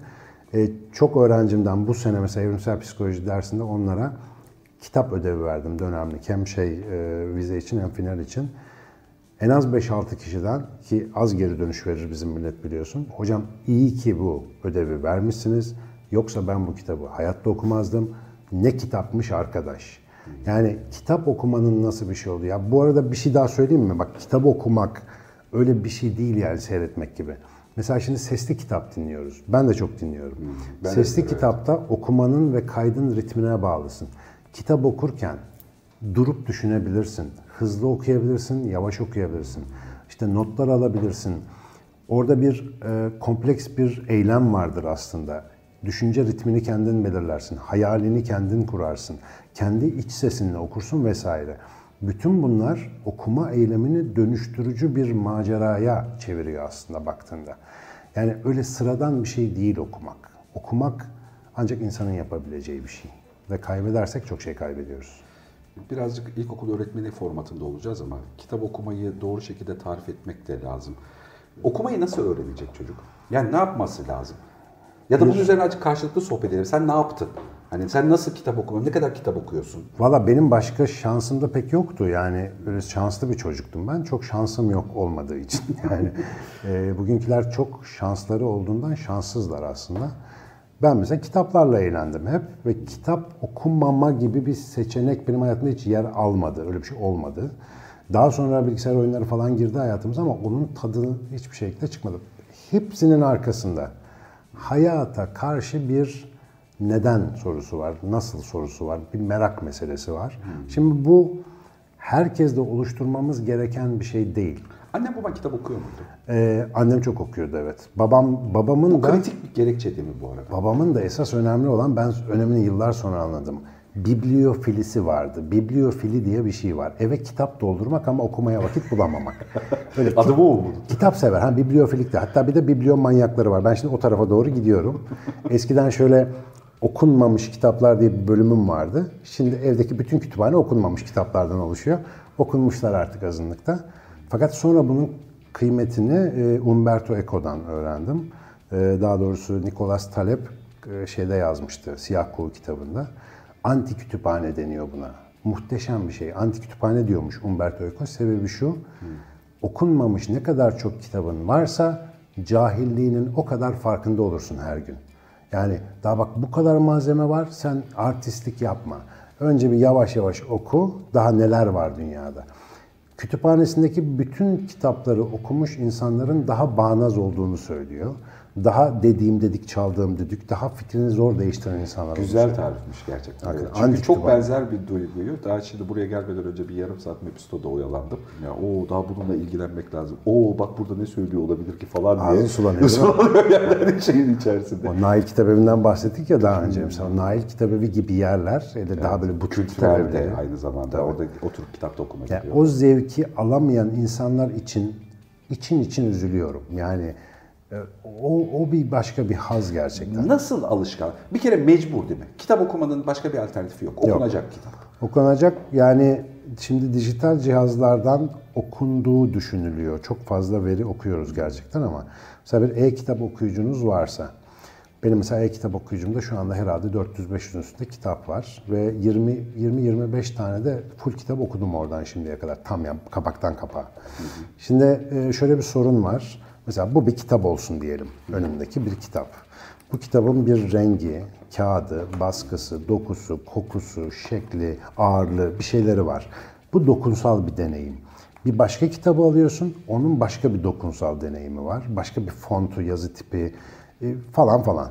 E, çok öğrencimden bu sene mesela evrimsel psikoloji dersinde onlara kitap ödevi verdim dönemli. Hem şey e, vize için hem final için. En az 5-6 kişiden ki az geri dönüş verir bizim millet biliyorsun. Hocam iyi ki bu ödevi vermişsiniz. Yoksa ben bu kitabı hayatta okumazdım. Ne kitapmış arkadaş. Yani kitap okumanın nasıl bir şey oldu? Ya bu arada bir şey daha söyleyeyim mi? Bak kitap okumak öyle bir şey değil yani seyretmek gibi. Mesela şimdi sesli kitap dinliyoruz. Ben de çok dinliyorum. ben de sesli severim. kitapta okumanın ve kaydın ritmine bağlısın. Kitap okurken durup düşünebilirsin. Hızlı okuyabilirsin, yavaş okuyabilirsin. İşte notlar alabilirsin. Orada bir e, kompleks bir eylem vardır aslında. Düşünce ritmini kendin belirlersin. Hayalini kendin kurarsın. Kendi iç sesinle okursun vesaire. Bütün bunlar okuma eylemini dönüştürücü bir maceraya çeviriyor aslında baktığında. Yani öyle sıradan bir şey değil okumak. Okumak ancak insanın yapabileceği bir şey. Ve kaybedersek çok şey kaybediyoruz. Birazcık ilkokul öğretmeni formatında olacağız ama kitap okumayı doğru şekilde tarif etmek de lazım. Okumayı nasıl öğrenecek çocuk? Yani ne yapması lazım? Ya da bunun üzerine açık karşılıklı sohbet edelim. Sen ne yaptın? Hani sen nasıl kitap okuyorsun? Ne kadar kitap okuyorsun? Valla benim başka şansım da pek yoktu. Yani böyle şanslı bir çocuktum ben. Çok şansım yok olmadığı için. *laughs* Yani e, bugünküler çok şansları olduğundan şanssızlar aslında. Ben mesela kitaplarla eğlendim hep ve kitap okumama gibi bir seçenek benim hayatımda hiç yer almadı. Öyle bir şey olmadı. Daha sonra bilgisayar oyunları falan girdi hayatımıza ama onun tadı hiçbir şekilde çıkmadı. Hepsinin arkasında hayata karşı bir neden sorusu var, nasıl sorusu var, bir merak meselesi var. Şimdi bu herkeste oluşturmamız gereken bir şey değil. Annem baban kitap okuyor muydu? Ee, annem çok okuyordu evet. Babam babamın Bu da kritik bir gerekçe değil mi bu arada? babamın da esas önemli olan ben önemini yıllar sonra anladım. Bibliofilisi vardı. Bibliofili diye bir şey var. Eve kitap doldurmak ama okumaya vakit bulamamak. *laughs* Böyle Adı bu mu? Kitap sever. Ha bibliofilik de. Hatta bir de bibliomanyakları var. Ben şimdi o tarafa doğru gidiyorum. Eskiden şöyle okunmamış kitaplar diye bir bölümüm vardı. Şimdi evdeki bütün kütüphane okunmamış kitaplardan oluşuyor. Okunmuşlar artık azınlıkta. Fakat sonra bunun kıymetini e, Umberto Eco'dan öğrendim. E, Daha doğrusu Nicolas Taleb e, şeyde yazmıştı, Siyah Kuğu kitabında. Anti kütüphane deniyor buna. Muhteşem bir şey. Anti kütüphane diyormuş Umberto Eco. Sebebi şu, okunmamış ne kadar çok kitabın varsa cahilliğinin o kadar farkında olursun her gün. Yani daha bak bu kadar malzeme var sen artistlik yapma. Önce bir yavaş yavaş oku daha neler var dünyada. Kütüphanesindeki bütün kitapları okumuş insanların daha bağnaz olduğunu söylüyor. Daha dediğim dedik, çaldığım dedik, daha fikrini zor değiştiren insanlar Güzel olmuş. tarifmiş gerçekten. Hakikaten. Evet. Çünkü Antik çok var. benzer bir duyguyu. Daha şimdi buraya gelmeden önce bir yarım saat Mepisto'da oyalandım. Ya o daha bununla ilgilenmek lazım. Oo bak burada ne söylüyor olabilir ki falan diye. Ağzın sulanıyor? Sulanıyor yani hani şeyin içerisinde. O Nail Kitabevi'nden bahsettik ya daha önce. Mesela o Nail Kitabevi gibi yerler, ya da daha böyle butik kitap Kültürel de evleri. aynı zamanda orada oturup kitap da okuma Yani o zevki alamayan insanlar için için için üzülüyorum. Yani e, o, o bir başka bir haz gerçekten. Nasıl alışkan? Bir kere mecbur değil mi? Kitap okumanın başka bir alternatifi yok. Okunacak kitap. Okunacak yani şimdi dijital cihazlardan okunduğu düşünülüyor. Çok fazla veri okuyoruz gerçekten ama mesela bir e-kitap okuyucunuz varsa Benim mesela e-kitap okuyucumda şu anda herhalde 400-500'ün üstünde kitap var. Ve 20-25 tane de full kitap okudum oradan şimdiye kadar. Tam ya kapaktan kapağa. Şimdi e, şöyle bir sorun var. Mesela bu bir kitap olsun diyelim. Önümdeki bir kitap. Bu kitabın bir rengi, kağıdı, baskısı, dokusu, kokusu, şekli, ağırlığı bir şeyleri var. Bu dokunsal bir deneyim. Bir başka kitabı alıyorsun, onun başka bir dokunsal deneyimi var. Başka bir fontu, yazı tipi e, falan falan.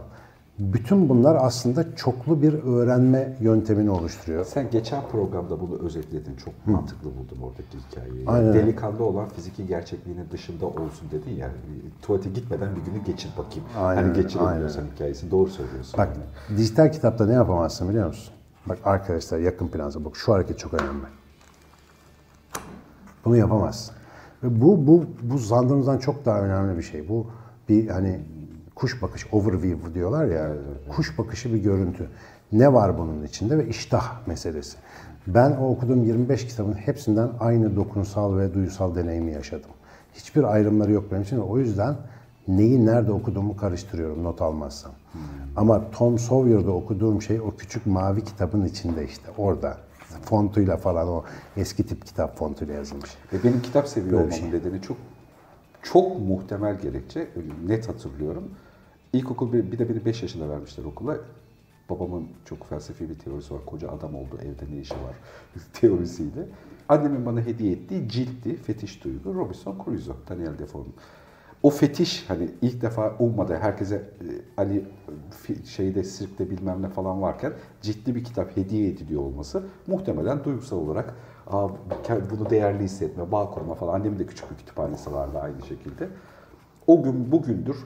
Bütün bunlar aslında çoklu bir öğrenme yöntemini oluşturuyor. Sen geçen programda bunu özetledin. Çok Hı. mantıklı buldum oradaki hikayeyi. Aynen. Delikanlı olan fiziki gerçekliğinin dışında olsun dedin yani. Tuvalete gitmeden bir günü geçir bakayım. Aynen, hani geçirebiliyorsan hikayesi. Doğru söylüyorsun. Bak yani. dijital kitapta ne yapamazsın biliyor musun? Bak arkadaşlar yakın planda bak şu hareket çok önemli. Bunu yapamazsın. Ve bu bu bu sandığımızdan çok daha önemli bir şey. Bu bir hani kuş bakış, overview diyorlar ya. Kuş bakışı bir görüntü. Ne var bunun içinde ve iştah meselesi. Ben o okuduğum 25 kitabın hepsinden aynı dokunsal ve duysal deneyimi yaşadım. Hiçbir ayrımları yok benim için. O yüzden neyi nerede okuduğumu karıştırıyorum not almazsam. Hmm. Ama Tom Sawyer'da okuduğum şey o küçük mavi kitabın içinde işte orada fontuyla falan o eski tip kitap fontuyla yazılmış. Ve benim kitap seviyor olmamın şey. nedeni çok çok muhtemel gerekçe net hatırlıyorum. İlkokul bir, bir de beni 5 yaşında vermişler okula. Babamın çok felsefi bir teorisi var. Koca adam oldu, evde ne işi var *laughs* teorisiyle. Annemin bana hediye ettiği ciltti, fetiş duygu Robinson Crusoe, Daniel Defoe'nun. O fetiş hani ilk defa ummadı herkese e, Ali şeyde sirkte bilmem ne falan varken ciddi bir kitap hediye ediliyor olması muhtemelen duygusal olarak Aa, bunu değerli hissetme, bağ kurma falan. Annemin de küçük bir kütüphanesi vardı aynı şekilde. O gün bugündür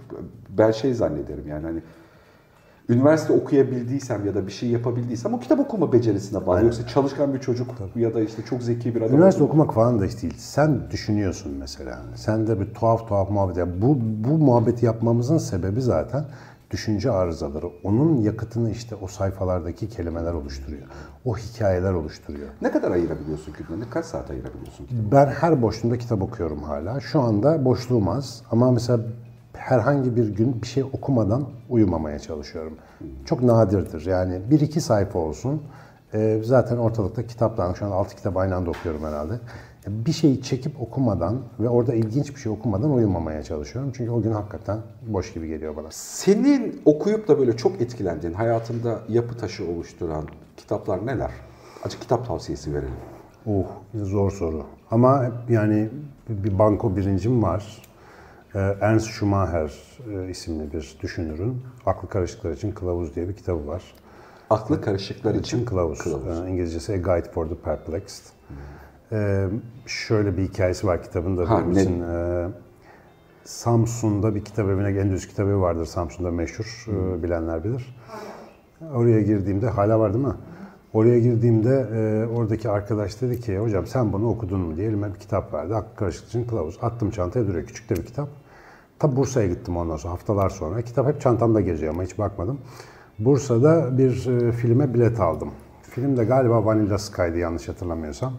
ben şey zannederim yani hani üniversite okuyabildiysem ya da bir şey yapabildiysem o kitap okuma becerisine bağlı. Yoksa çalışkan bir çocuk Tabii. ya da işte çok zeki bir adam. Üniversite olmak. okumak falan da hiç değil. Sen düşünüyorsun mesela. Sen de bir tuhaf tuhaf muhabbet. Yani bu, bu muhabbeti yapmamızın sebebi zaten düşünce arızaları. Onun yakıtını işte o sayfalardaki kelimeler oluşturuyor. O hikayeler oluşturuyor. Ne kadar ayırabiliyorsun günde? Kaç saat ayırabiliyorsun? Kitaba? Ben her boşluğumda kitap okuyorum hala. Şu anda boşluğum az ama mesela herhangi bir gün bir şey okumadan uyumamaya çalışıyorum. Çok nadirdir. Yani bir iki sayfa olsun. Ee, zaten ortalıkta kitaplar, şu an altı kitap aynı anda okuyorum herhalde. Bir şeyi çekip okumadan ve orada ilginç bir şey okumadan uyumamaya çalışıyorum. Çünkü o gün hakikaten boş gibi geliyor bana. Senin okuyup da böyle çok etkilendiğin, hayatında yapı taşı oluşturan kitaplar neler? Açık kitap tavsiyesi verelim. Oh, zor soru. Ama yani bir banko birincim var. Ee, Ernst Schumacher e, isimli bir düşünürün Aklı Karışıklar için Kılavuz diye bir kitabı var. Aklı Karışıklar için, için Kılavuz. kılavuz. Ee, İngilizcesi A Guide for the Perplexed. Ee, şöyle bir hikayesi var kitabında ha, benim için. Ee, Samsun'da bir kitap evine, Endüstri kitabı vardır Samsun'da meşhur, hmm. bilenler bilir. Oraya girdiğimde, hala var değil mi? Oraya girdiğimde e, oradaki arkadaş dedi ki, hocam sen bunu okudun mu diye elime bir kitap verdi. Hakkı Karışık için Kılavuz. Attım çantaya duruyor, küçük de bir kitap. Tabi Bursa'ya gittim ondan sonra, haftalar sonra. Kitap hep çantamda geziyor ama hiç bakmadım. Bursa'da bir e, filme bilet aldım. Film de galiba Vanilla Sky'dı yanlış hatırlamıyorsam.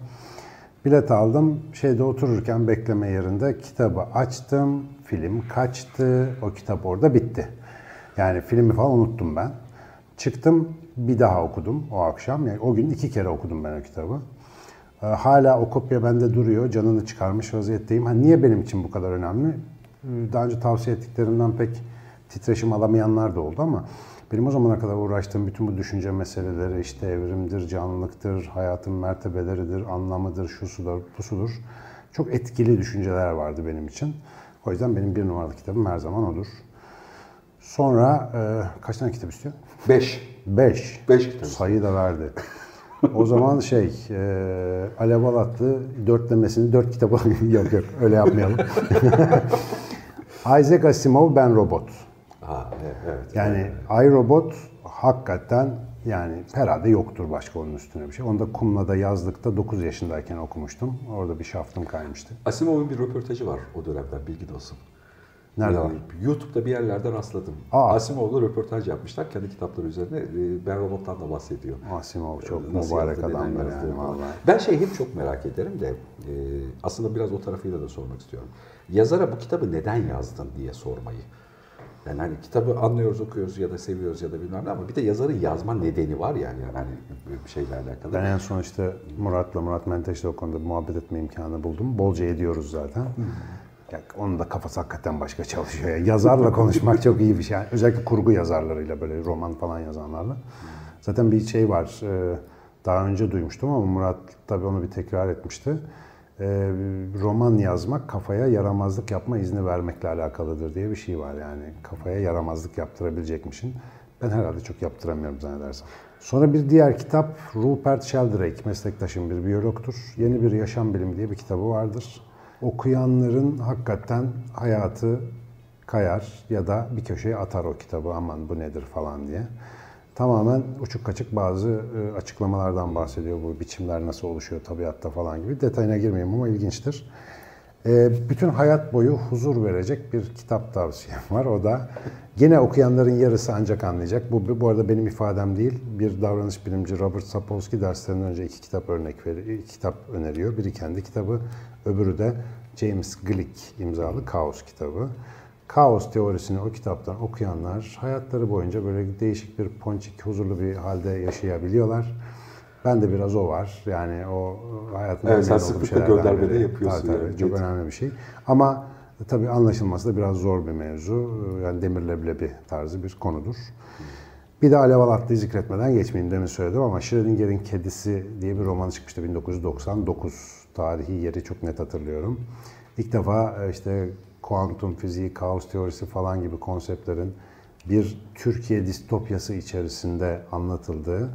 Bilet aldım. Şeyde otururken bekleme yerinde kitabı açtım. Film kaçtı. O kitap orada bitti. Yani filmi falan unuttum ben. Çıktım bir daha okudum o akşam. Yani o gün iki kere okudum ben o kitabı. Ee, hala o kopya bende duruyor. Canını çıkarmış vaziyetteyim. Ha, niye benim için bu kadar önemli? Ee, daha önce tavsiye ettiklerimden pek titreşim alamayanlar da oldu ama benim o zamana kadar uğraştığım bütün bu düşünce meseleleri işte evrimdir, canlılıktır, hayatın mertebeleridir, anlamıdır, şusudur, pusudur. Çok etkili düşünceler vardı benim için. O yüzden benim bir numaralı kitabım her zaman odur. Sonra e, kaç tane kitap istiyor? Beş. Beş. Beş kitap. Sayı da verdi. o zaman şey, e, Alev Alatlı dörtlemesini dört kitaba *laughs* yok yok öyle yapmayalım. *laughs* Isaac Asimov Ben Robot. Evet. Yani evet. iRobot hakikaten yani herhalde yoktur başka onun üstüne bir şey. Onu da Kumla'da yazlıkta 9 yaşındayken okumuştum. Orada bir şaftım kaymıştı. Asimov'un bir röportajı var o dönemden bilgi de olsun. Nerede yani, var? YouTube'da bir yerlerde rastladım. Aa. Asimov'la röportaj yapmışlar. Kendi kitapları üzerine e, Ben Robot'tan da bahsediyor. Asimov çok e, Nasıl mübarek adamlar yani vallahi. Ben şey hep çok merak ederim de e, aslında biraz o tarafıyla da sormak istiyorum. Yazara bu kitabı neden yazdın diye sormayı. Yani hani kitabı anlıyoruz, okuyoruz ya da seviyoruz ya da bilmem ne ama bir de yazarın yazma nedeni var yani, yani hani bir şeyle alakalı. Ben en son işte Murat'la, Murat Menteş'le o konuda muhabbet etme imkanı buldum. Bolca ediyoruz zaten. Ya onun da kafası hakikaten başka çalışıyor. Ya. Yazarla konuşmak çok iyi bir şey. Yani özellikle kurgu yazarlarıyla böyle roman falan yazanlarla. Zaten bir şey var. e, Daha önce duymuştum ama Murat tabii onu bir tekrar etmişti. E, Roman yazmak kafaya yaramazlık yapma izni vermekle alakalıdır diye bir şey var yani. Kafaya yaramazlık yaptırabilecekmişin. Ben herhalde çok yaptıramıyorum zannedersem. Sonra bir diğer kitap Rupert Sheldrake, meslektaşım bir biyologtur. Yeni bir yaşam bilimi diye bir kitabı vardır. Okuyanların hakikaten hayatı kayar ya da bir köşeye atar o kitabı aman bu nedir falan diye. Tamamen uçuk kaçık bazı e, açıklamalardan bahsediyor bu biçimler nasıl oluşuyor tabiatta falan gibi. Detayına girmeyeyim ama ilginçtir. E, bütün hayat boyu huzur verecek bir kitap tavsiyem var. O da gene okuyanların yarısı ancak anlayacak. Bu bu arada benim ifadem değil. Bir davranış bilimci Robert Sapolsky derslerinden önce iki kitap örnek veriyor, kitap öneriyor. Biri kendi kitabı, öbürü de James Glick imzalı Kaos kitabı. Kaos teorisini o kitaptan okuyanlar hayatları boyunca böyle değişik bir ponçik, huzurlu bir halde yaşayabiliyorlar. Ben de biraz o var. Yani o hayatımda Evet, sen sıklıkla şeylerden gönderme de biri. yapıyorsun Tabii, tabii, yani. çok Evet. önemli bir şey. Ama tabii anlaşılması da biraz zor bir mevzu. Yani demir leblebi tarzı bir konudur. Bir de Alev Alatlı'yı zikretmeden geçmeyeyim demin söyledim ama Schrödinger'in Kedisi diye bir romanı çıkmıştı 1999. Tarihi yeri çok net hatırlıyorum. İlk defa e, işte kuantum fiziği, kaos teorisi falan gibi konseptlerin bir Türkiye distopyası içerisinde anlatıldığı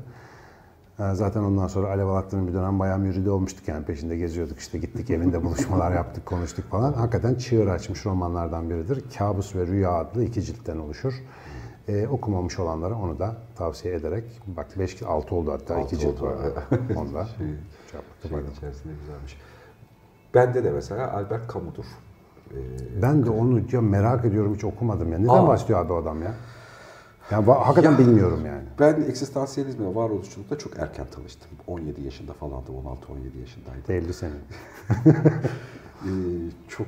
ee, Zaten ondan sonra Alev Alatlı'nın bir dönem bayağı müridi olmuştuk yani peşinde geziyorduk işte gittik evinde *laughs* buluşmalar yaptık konuştuk falan. Hakikaten çığır açmış romanlardan biridir. Kabus ve Rüya adlı iki ciltten oluşur. Ee, okumamış olanlara onu da tavsiye ederek bak 5 6 oldu hatta Altı iki cilt oldu, var. *laughs* Onda. Şey, Şey içerisinde güzelmiş. Bende de mesela Albert Camus'dur. Ee, Ben de onu ya merak ediyorum hiç okumadım ya. Neden Aa. başlıyor abi adam ya? Yani hakikaten bilmiyorum yani. Ben eksistansiyelizmle varoluşçulukla çok erken tanıştım. 17 yaşında falandım, 16-17 yaşındaydım. Belli senin. *laughs* Ee, çok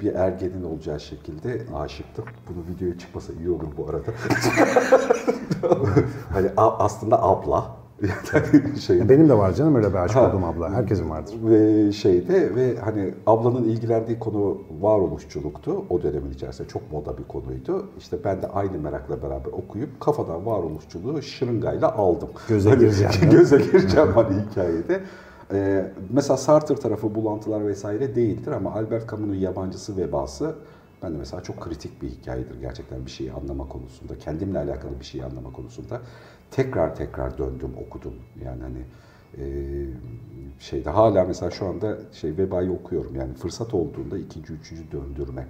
bir ergenin olacağı şekilde aşıktım. Bunu videoya çıkmasa iyi olur bu arada. *laughs* hani aslında abla. *laughs* şey, benim de var canım öyle bir aşık Ha. olduğum abla. Herkesin vardır. ve şeyde ve hani ablanın ilgilendiği konu varoluşçuluktu. O dönemin içerisinde çok moda bir konuydu. İşte ben de aynı merakla beraber okuyup kafadan varoluşçuluğu şırıngayla aldım. Göze Hani gireceğim. *laughs* göze gireceğim hani hikayede. Ee, mesela Sartre tarafı bulantılar vesaire değildir ama Albert Camus'un yabancısı vebası ben de mesela çok kritik bir hikayedir gerçekten bir şeyi anlama konusunda, kendimle alakalı bir şeyi anlama konusunda. Tekrar tekrar döndüm, okudum. Yani hani e, şeyde hala mesela şu anda şey vebayı okuyorum. Yani fırsat olduğunda ikinci, üçüncü döndürme.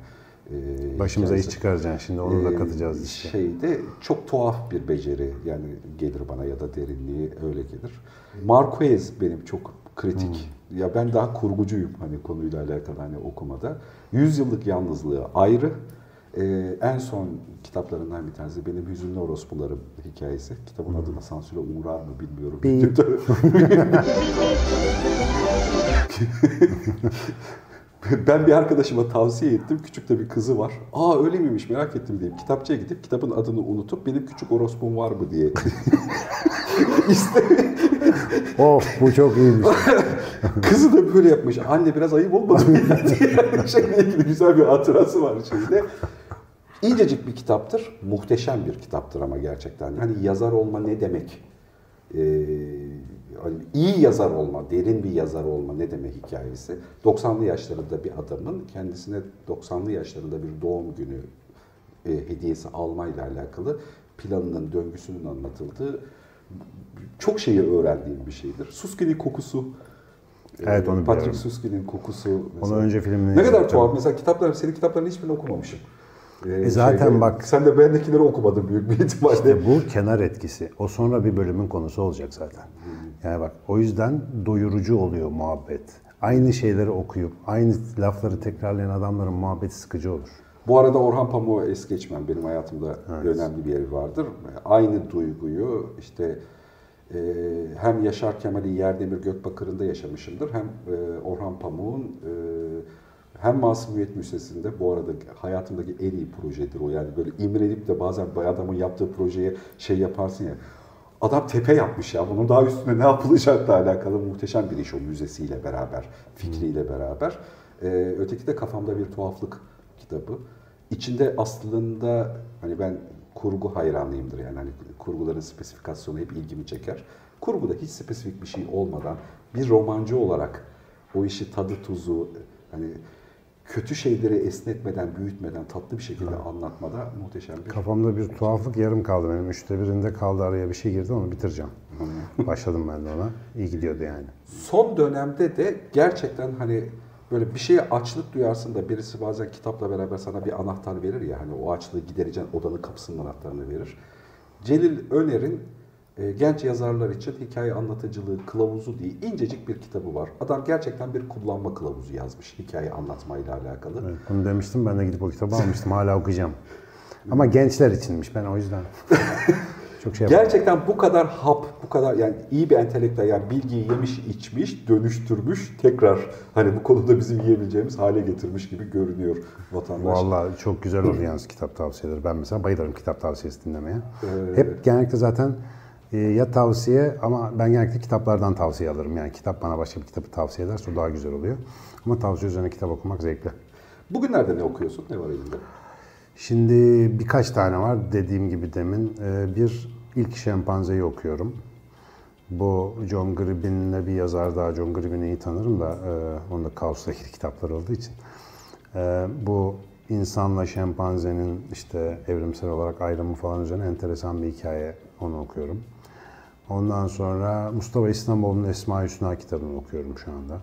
e, Başımıza iş çıkaracaksın şimdi onu da katacağız işte. Şeyde çok tuhaf bir beceri yani gelir bana ya da derinliği öyle gelir. Marquez benim çok kritik. Hmm. Ya ben daha kurgucuyum hani konuyla alakalı hani okumada. Yüzyıllık yalnızlığı ayrı. Ee, en son kitaplarından bir tanesi benim Hüzünlü Orospularım hikayesi. Kitabın adına sansüre uğrar mı bilmiyorum. Hmm. *laughs* Ben bir arkadaşıma tavsiye ettim. Küçük de bir kızı var. Aa öyle miymiş merak ettim deyip kitapçıya gidip kitabın adını unutup benim küçük orospum var mı diye *laughs* Of bu çok iyiymiş. *laughs* Kızı da böyle yapmış. Anne biraz ayıp olmadı mı? *laughs* *laughs* şeyle ilgili güzel bir hatırası var şeyde. İncecik bir kitaptır. Muhteşem bir kitaptır ama gerçekten. Hani yazar olma ne demek? Ee, hani iyi yazar olma, derin bir yazar olma ne demek hikayesi. 90'lı yaşlarında bir adamın kendisine 90'lı yaşlarında bir doğum günü e, hediyesi almayla alakalı planının, döngüsünün anlatıldığı çok şeyi öğrendiğim bir şeydir. Suskin'in kokusu. Evet, e, onu Patrick biliyorum. Suskin'in kokusu. Onu mesela. önce filmini Ne kadar tuhaf. Mesela kitaplar, senin kitaplarının hiçbirini okumamışım. Ee, zaten bak- Sen de bendekileri okumadın büyük bir ihtimalle. İşte bu kenar etkisi. O sonra bir bölümün konusu olacak zaten. Yani bak o yüzden doyurucu oluyor muhabbet. Aynı şeyleri okuyup aynı lafları tekrarlayan adamların muhabbeti sıkıcı olur. Bu arada Orhan Pamuk'u es geçmem. Benim hayatımda önemli bir yeri vardır. Aynı duyguyu işte e, hem Yaşar Kemal'i Yerdemir Gökbakır'ında yaşamışımdır hem e, Orhan Pamuk'un e, hem Masumiyet Müzesi'nde bu arada hayatımdaki en iyi projedir o yani böyle imrenip de bazen bir adamın yaptığı projeye şey yaparsın ya adam tepe yapmış ya bunun daha üstüne ne yapılacakla alakalı muhteşem bir iş o müzesiyle beraber fikriyle beraber. Ee, öteki de kafamda bir tuhaflık kitabı. İçinde aslında hani ben kurgu hayranıyımdır yani hani kurguların spesifikasyonu hep ilgimi çeker. Kurguda hiç spesifik bir şey olmadan bir romancı olarak o işi tadı tuzu hani kötü şeyleri esnetmeden, büyütmeden, tatlı bir şekilde evet. anlatmada muhteşem bir... Kafamda bir tuhaflık yarım kaldı benim. Üçte birinde kaldı araya bir şey girdi onu bitireceğim. Başladım ben de ona. İyi gidiyordu yani. Son dönemde de gerçekten hani böyle bir şeye açlık duyarsın da birisi bazen kitapla beraber sana bir anahtar verir ya hani o açlığı gidereceğin odanın kapısının anahtarını verir. Celil Öner'in e, genç yazarlar için hikaye anlatıcılığı kılavuzu diye incecik bir kitabı var. Adam gerçekten bir kullanma kılavuzu yazmış hikaye anlatmayla alakalı. Evet, bunu demiştim ben de gidip o kitabı *laughs* almıştım hala okuyacağım. Ama gençler içinmiş ben o yüzden. *laughs* Çok şey Gerçekten bu kadar hap, bu kadar yani iyi bir entelektüel yani bilgiyi yemiş, içmiş, dönüştürmüş, tekrar hani bu konuda bizim yiyebileceğimiz hale getirmiş gibi görünüyor vatandaş. Vallahi çok güzel oldu *clears throat* yalnız kitap tavsiyeleri. Ben mesela bayılırım kitap tavsiyesi dinlemeye. Ee, Hep genellikle zaten e, ya tavsiye ama ben genellikle kitaplardan tavsiye alırım. Yani kitap bana başka bir kitabı tavsiye ederse o daha güzel oluyor. Ama tavsiye üzerine kitap okumak zevkli. Bugünlerde ne okuyorsun? Ne var elinde? Şimdi birkaç tane var dediğim gibi demin. E, bir ilk şempanzeyi okuyorum. Bu John Gribbin'le bir yazar daha. John Gribbin'i iyi tanırım da e, onda Kaos'la ilgili kitaplar olduğu için. E, bu insanla şempanzenin işte evrimsel olarak ayrımı falan üzerine enteresan bir hikaye. Onu okuyorum. Ondan sonra Mustafa İstanbul'un Esma Hüsna kitabını okuyorum şu anda.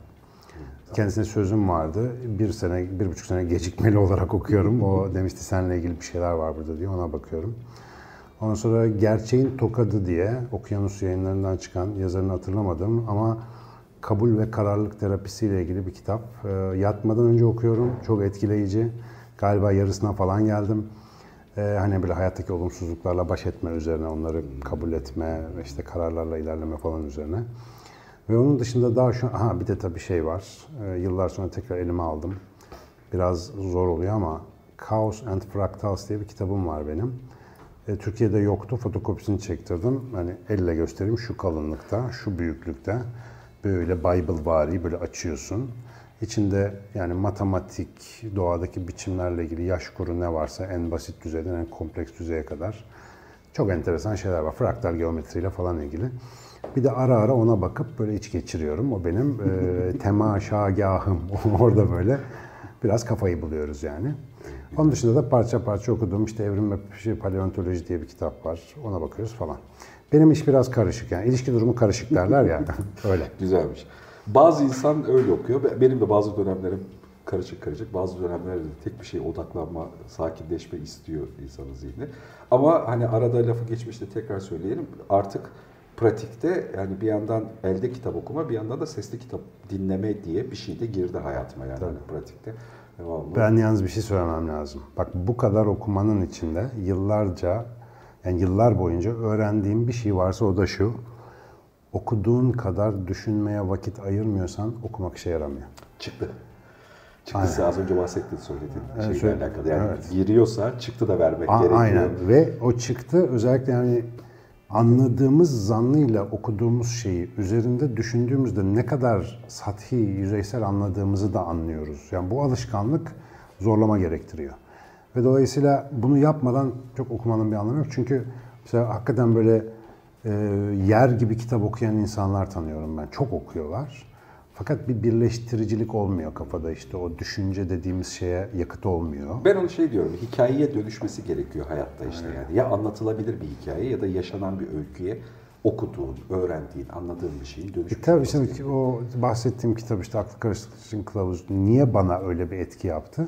Kendisine sözüm vardı. Bir sene, bir buçuk sene gecikmeli *laughs* olarak okuyorum. O demişti seninle ilgili bir şeyler var burada diye ona bakıyorum. Ondan sonra Gerçeğin Tokadı diye Okyanus yayınlarından çıkan yazarını hatırlamadım ama kabul ve kararlılık terapisiyle ilgili bir kitap. E, yatmadan önce okuyorum. Çok etkileyici. Galiba yarısına falan geldim. E, hani böyle hayattaki olumsuzluklarla baş etme üzerine, onları kabul etme, işte kararlarla ilerleme falan üzerine. Ve onun dışında daha şu ha bir de tabii şey var. E, yıllar sonra tekrar elime aldım. Biraz zor oluyor ama Chaos and Fractals diye bir kitabım var benim. E, Türkiye'de yoktu. Fotokopisini çektirdim. Hani elle göstereyim şu kalınlıkta, şu büyüklükte. Böyle Bible vari böyle açıyorsun. İçinde yani matematik, doğadaki biçimlerle ilgili yaş kuru ne varsa en basit düzeyden en kompleks düzeye kadar çok enteresan şeyler var. Fraktal geometriyle falan ilgili. Bir de ara ara ona bakıp böyle iç geçiriyorum. O benim e, *laughs* temaşagahım. *laughs* Orada böyle biraz kafayı buluyoruz yani. Onun dışında da parça parça okuduğum işte Evrim ve şey, Paleontoloji diye bir kitap var. Ona bakıyoruz falan. Benim iş biraz karışık yani. ilişki durumu karışık derler ya. *laughs* öyle. Güzelmiş. Bazı insan öyle okuyor. Benim de bazı dönemlerim karışık karışık. Bazı dönemlerde tek bir şeye odaklanma, sakinleşme istiyor insanın zihni. Ama hani arada lafı geçmişte tekrar söyleyelim. Artık pratikte yani bir yandan elde kitap okuma, bir yandan da sesli kitap dinleme diye bir şey de girdi hayatıma yani hani pratikte. Devamlı. Ben yalnız bir şey söylemem lazım. Bak bu kadar okumanın içinde yıllarca, yani yıllar boyunca öğrendiğim bir şey varsa o da şu. Okuduğun kadar düşünmeye vakit ayırmıyorsan okumak işe yaramıyor. Çıktı. Çıktısı az önce bahsettiğin söylediğin evet, şeyle alakalı. Yani evet. giriyorsa çıktı da vermek A- gerekiyor. Aynen ve o çıktı özellikle yani anladığımız zannıyla okuduğumuz şeyi üzerinde düşündüğümüzde ne kadar sathi, yüzeysel anladığımızı da anlıyoruz. Yani bu alışkanlık zorlama gerektiriyor. Ve dolayısıyla bunu yapmadan çok okumanın bir anlamı yok. Çünkü mesela hakikaten böyle e, yer gibi kitap okuyan insanlar tanıyorum ben. Çok okuyorlar. Fakat bir birleştiricilik olmuyor kafada işte o düşünce dediğimiz şeye yakıt olmuyor. Ben onu şey diyorum, hikayeye dönüşmesi gerekiyor hayatta işte Aynen. yani. Ya anlatılabilir bir hikaye ya da yaşanan bir öyküye okuduğun, öğrendiğin, anladığın bir şeyin dönüşmesi. E tabii şimdi o bahsettiğim kitap işte Aklı Karıştırmak için Kılavuz niye bana öyle bir etki yaptı?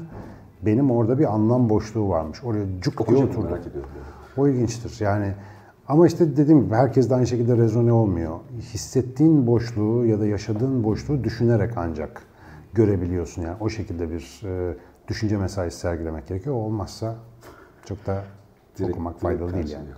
Benim orada bir anlam boşluğu varmış. Oraya cuk diye oturdu. merak ediyorum. O ilginçtir. Yani ama işte dediğim gibi herkes de aynı şekilde rezone olmuyor. Hissettiğin boşluğu ya da yaşadığın boşluğu düşünerek ancak görebiliyorsun. Yani o şekilde bir e, düşünce mesaisi sergilemek gerekiyor. O olmazsa çok da direkt, okumak faydalı değil yani.